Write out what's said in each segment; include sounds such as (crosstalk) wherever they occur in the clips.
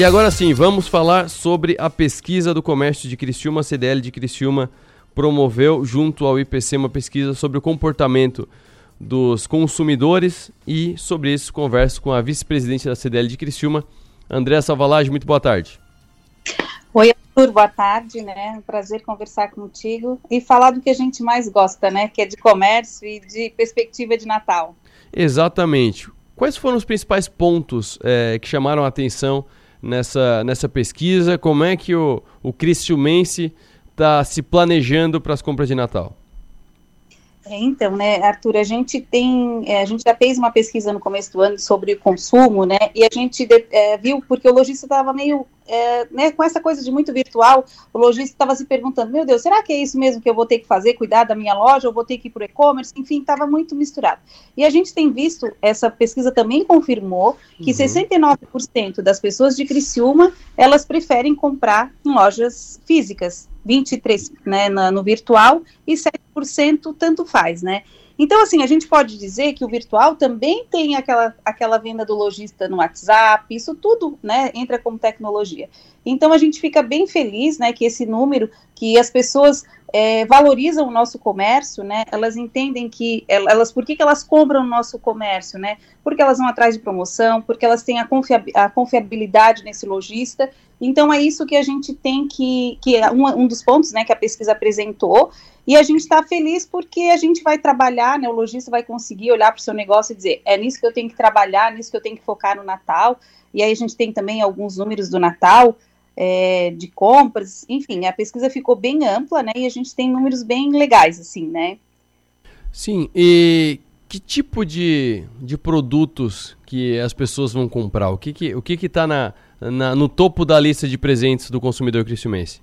E agora sim, vamos falar sobre a pesquisa do comércio de Criciúma, a CDL de Criciúma promoveu junto ao IPC uma pesquisa sobre o comportamento dos consumidores e sobre isso converso com a vice-presidente da CDL de Criciúma, Andréa Salvalage. Muito boa tarde. Oi, Arthur, boa tarde, né? Um prazer conversar contigo e falar do que a gente mais gosta, né? Que é de comércio e de perspectiva de Natal. Exatamente. Quais foram os principais pontos é, que chamaram a atenção nessa, nessa pesquisa? Como é que o, o Criciumense está se planejando para as compras de Natal? É, então, né, Arthur, a gente tem, é, a gente já fez uma pesquisa no começo do ano sobre consumo, né, e a gente é, viu, porque o lojista estava meio, é, né, com essa coisa de muito virtual, o lojista estava se perguntando, meu Deus, será que é isso mesmo que eu vou ter que fazer, cuidar da minha loja, ou vou ter que ir para o e-commerce, enfim, estava muito misturado. E a gente tem visto, essa pesquisa também confirmou, que uhum. 69% das pessoas de Criciúma, elas preferem comprar em lojas físicas, 23% né, no virtual e 7% tanto faz, né? Então, assim, a gente pode dizer que o virtual também tem aquela, aquela venda do lojista no WhatsApp, isso tudo, né, entra como tecnologia. Então, a gente fica bem feliz, né, que esse número, que as pessoas é, valorizam o nosso comércio, né, elas entendem que, elas, por que, que elas compram o nosso comércio, né, porque elas vão atrás de promoção, porque elas têm a, a confiabilidade nesse lojista, então é isso que a gente tem que, que é um, um dos pontos, né, que a pesquisa apresentou, e a gente está feliz porque a gente vai trabalhar, né? O lojista vai conseguir olhar para o seu negócio e dizer: é nisso que eu tenho que trabalhar, nisso que eu tenho que focar no Natal. E aí a gente tem também alguns números do Natal. É, de compras, enfim, a pesquisa ficou bem ampla, né? E a gente tem números bem legais, assim, né? Sim, e que tipo de, de produtos que as pessoas vão comprar? O que que, o que, que tá na, na, no topo da lista de presentes do consumidor cristiumense?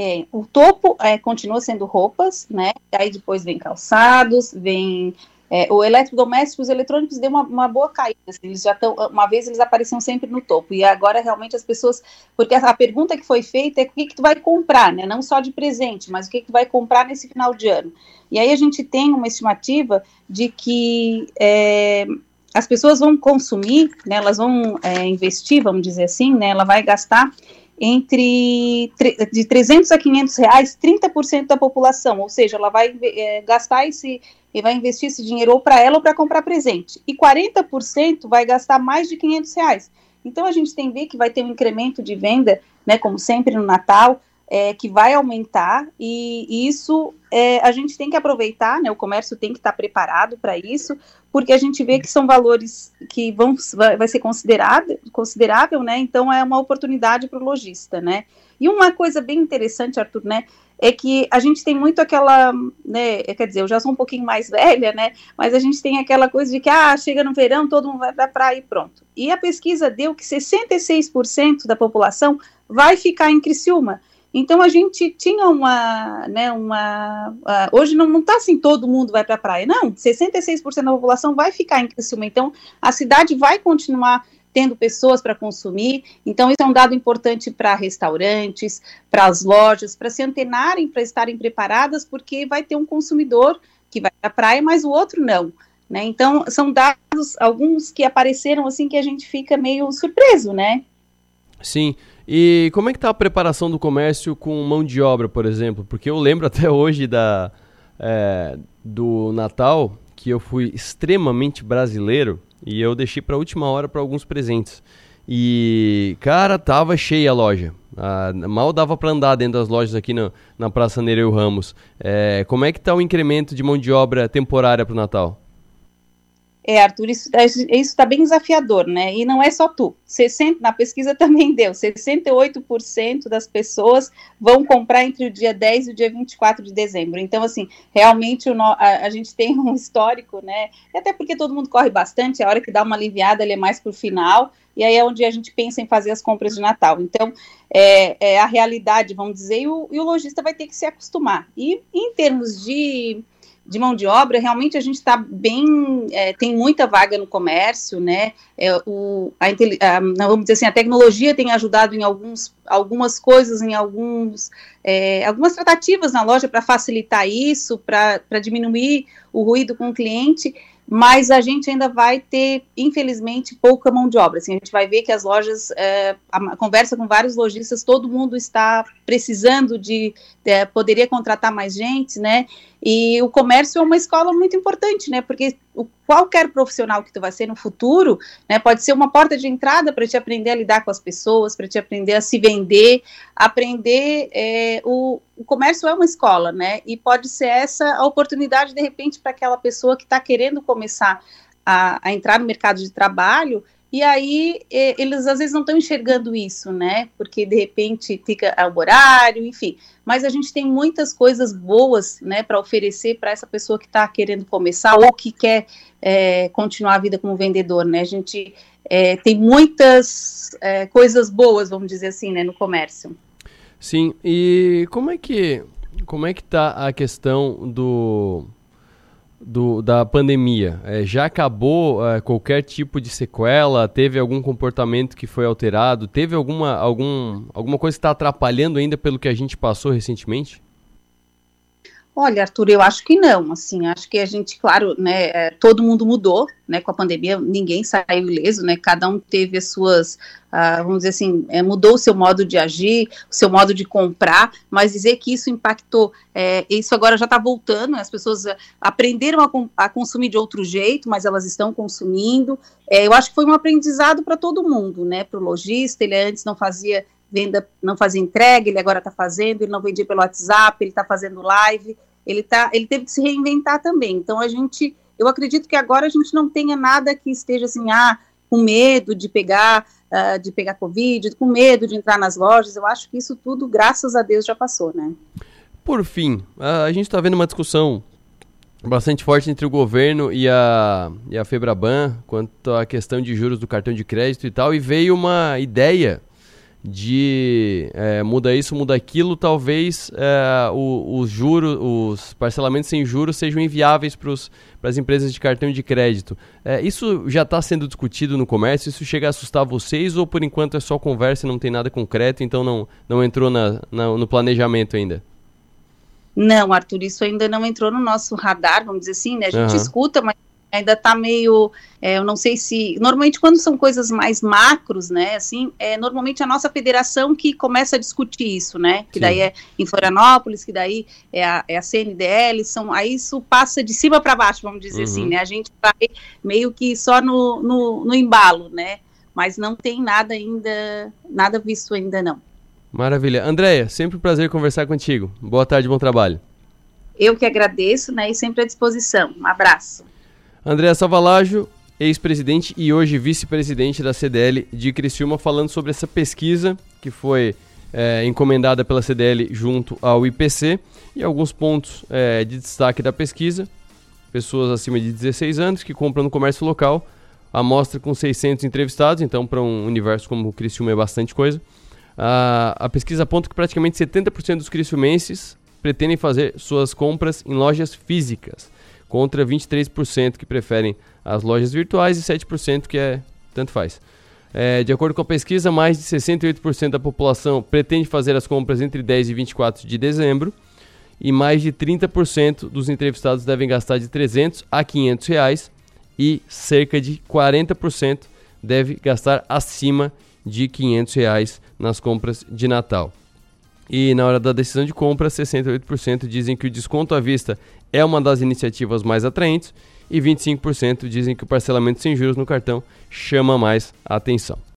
É, o topo é, continua sendo roupas, né? Aí depois vem calçados, vem é, o eletrodoméstico, os eletrônicos deu uma, uma boa caída. Assim, eles já estão, uma vez eles apareciam sempre no topo e agora realmente as pessoas, porque a, a pergunta que foi feita é o que, que tu vai comprar, né? Não só de presente, mas o que, que tu vai comprar nesse final de ano. E aí a gente tem uma estimativa de que é, as pessoas vão consumir, né? Elas vão é, investir, vamos dizer assim, né? Ela vai gastar entre de 300 a 500 reais, 30% da população, ou seja, ela vai é, gastar esse e vai investir esse dinheiro ou para ela ou para comprar presente. E 40% vai gastar mais de 500 reais. Então a gente tem que ver que vai ter um incremento de venda, né, como sempre no Natal, é, que vai aumentar e, e isso é, a gente tem que aproveitar, né? O comércio tem que estar preparado para isso, porque a gente vê que são valores que vão vai ser considerado, considerável, né? Então é uma oportunidade para o lojista, né? E uma coisa bem interessante, Arthur, né? É que a gente tem muito aquela, né? Quer dizer, eu já sou um pouquinho mais (laughs) velha, né? Mas a gente tem aquela coisa de que, ah, chega no verão, todo mundo vai para a praia e pronto. E a pesquisa deu que 66% da população vai ficar em Criciúma. Então a gente tinha uma, né, uma, uh, hoje não está assim todo mundo vai para a praia, não, 66% da população vai ficar em Criciúma, então a cidade vai continuar tendo pessoas para consumir, então isso é um dado importante para restaurantes, para as lojas, para se antenarem, para estarem preparadas, porque vai ter um consumidor que vai para a praia, mas o outro não, né, então são dados, alguns que apareceram assim que a gente fica meio surpreso, né. Sim, e como é que está a preparação do comércio com mão de obra, por exemplo? Porque eu lembro (laughs) até hoje da, é, do Natal que eu fui extremamente brasileiro e eu deixei para a última hora para alguns presentes. E, cara, tava cheia a loja. Ah, mal dava para andar dentro das lojas aqui na, na Praça Nereu Ramos. É, como é que está o incremento de mão de obra temporária para o Natal? É, Arthur, isso está bem desafiador, né? E não é só tu. 60, na pesquisa (laughs) também deu, 68% das pessoas vão comprar entre o dia 10 e o dia 24 de dezembro. Então, assim, realmente o, a, a, gente tem um histórico, né? Até porque todo mundo corre bastante, a hora que dá uma aliviada, ele é mais para o final, e aí é onde a gente pensa em fazer as compras de Natal. Então, é, é a realidade, vamos dizer, e o, e o lojista vai ter que se acostumar. E em termos de de mão de obra, realmente a gente está bem, é, tem muita vaga no comércio, né? É, o, a, a, vamos dizer assim, a tecnologia tem ajudado em alguns, algumas coisas, em alguns, é, algumas tratativas na loja para facilitar isso, para diminuir o ruído com o cliente. Mas a gente ainda vai ter, infelizmente, pouca mão de obra. Assim, a gente vai ver que as lojas, é, a, conversa com vários lojistas, todo mundo está precisando de, é, poderia contratar mais gente, né? E o comércio é uma escola muito importante, né? Porque o, qualquer profissional que tu vai ser no futuro, né, pode ser uma porta de entrada para te aprender a lidar com as pessoas, para te aprender a se vender, aprender. É, o, o comércio é uma escola, né? E pode ser essa a oportunidade, de repente, para aquela pessoa que está querendo começar a, a entrar no mercado de trabalho e aí eles às vezes não estão enxergando isso, né? Porque de repente fica o horário, enfim. Mas a gente tem muitas coisas boas, né, para oferecer para essa pessoa que está querendo começar ou que quer é, continuar a vida como vendedor, né? A gente é, tem muitas é, coisas boas, vamos dizer assim, né, no comércio. Sim. E como é que como é que tá a questão do do, da pandemia? É, já acabou é, qualquer tipo de sequela? Teve algum comportamento que foi alterado? Teve alguma, algum, alguma coisa que está atrapalhando ainda pelo que a gente passou recentemente? Olha, Arthur, eu acho que não, assim, acho que a gente, claro, né, é, todo mundo mudou, né, com a pandemia, ninguém saiu ileso, né, cada um teve as suas, uh, vamos dizer assim, é, mudou o seu modo de agir, o seu modo de comprar, mas dizer que isso impactou, é, isso agora já está voltando, as pessoas aprenderam a, a, consumir de outro jeito, mas elas estão consumindo, é, eu acho que foi um aprendizado para todo mundo, né, para o lojista, ele antes não fazia venda, não fazia entrega, ele agora está fazendo, ele não vendia pelo WhatsApp, ele está fazendo live, ele, tá, ele teve que se reinventar também. Então a gente, eu acredito que agora a gente não tenha nada que esteja assim, ah, com medo de pegar, uh, de pegar Covid, com medo de entrar nas lojas. Eu acho que isso tudo, graças a Deus, já passou, né? Por fim, a gente está vendo uma discussão bastante forte entre o governo e a, e a Febraban quanto à questão de juros do cartão de crédito e tal, e veio uma ideia de é, muda isso, muda aquilo, talvez é, os juros, os parcelamentos sem juros sejam inviáveis para as empresas de cartão de crédito. É, isso já está sendo discutido no comércio? Isso chega a assustar vocês ou por enquanto é só conversa e não tem nada concreto, então não, não entrou na, na, no planejamento ainda? Não, Arthur, isso ainda não entrou no nosso radar, vamos dizer assim, né? A gente uhum. escuta, mas ainda está meio, é, eu não sei se, normalmente quando são coisas mais macros, né, assim, é normalmente a nossa federação que começa a discutir isso, né, que Sim. daí é em Florianópolis, que daí é a, é a CNDL, são, aí isso passa de cima para baixo, vamos dizer assim, uhum. assim, né, a gente vai meio que só no, no, no embalo, né, mas não tem nada ainda, nada visto ainda não. Maravilha. Andréia, sempre um prazer conversar contigo. Boa tarde, bom trabalho. Eu que agradeço, né, e sempre à disposição. Um abraço. André Salvalajo, ex-presidente e hoje vice-presidente da CDL de Criciúma, falando sobre essa pesquisa que foi é, encomendada pela CDL junto ao IPC e alguns pontos é, de destaque da pesquisa. Pessoas acima de 16 anos que compram no comércio local, amostra com 600 entrevistados, então para um universo como o Criciúma é bastante coisa. A, a pesquisa aponta que praticamente 70% dos criciumenses pretendem fazer suas compras em lojas físicas contra 23% que preferem as lojas virtuais e 7% que é tanto faz. É, de acordo com a pesquisa, mais de 68% da população pretende fazer as compras entre 10 e 24 de dezembro e mais de 30% dos entrevistados devem gastar de 300 a 500 reais e cerca de 40% deve gastar acima de 500 reais nas compras de Natal. E na hora da decisão de compra, 68% dizem que o desconto à vista é uma das iniciativas mais atraentes e 25% dizem que o parcelamento sem juros no cartão chama mais a atenção.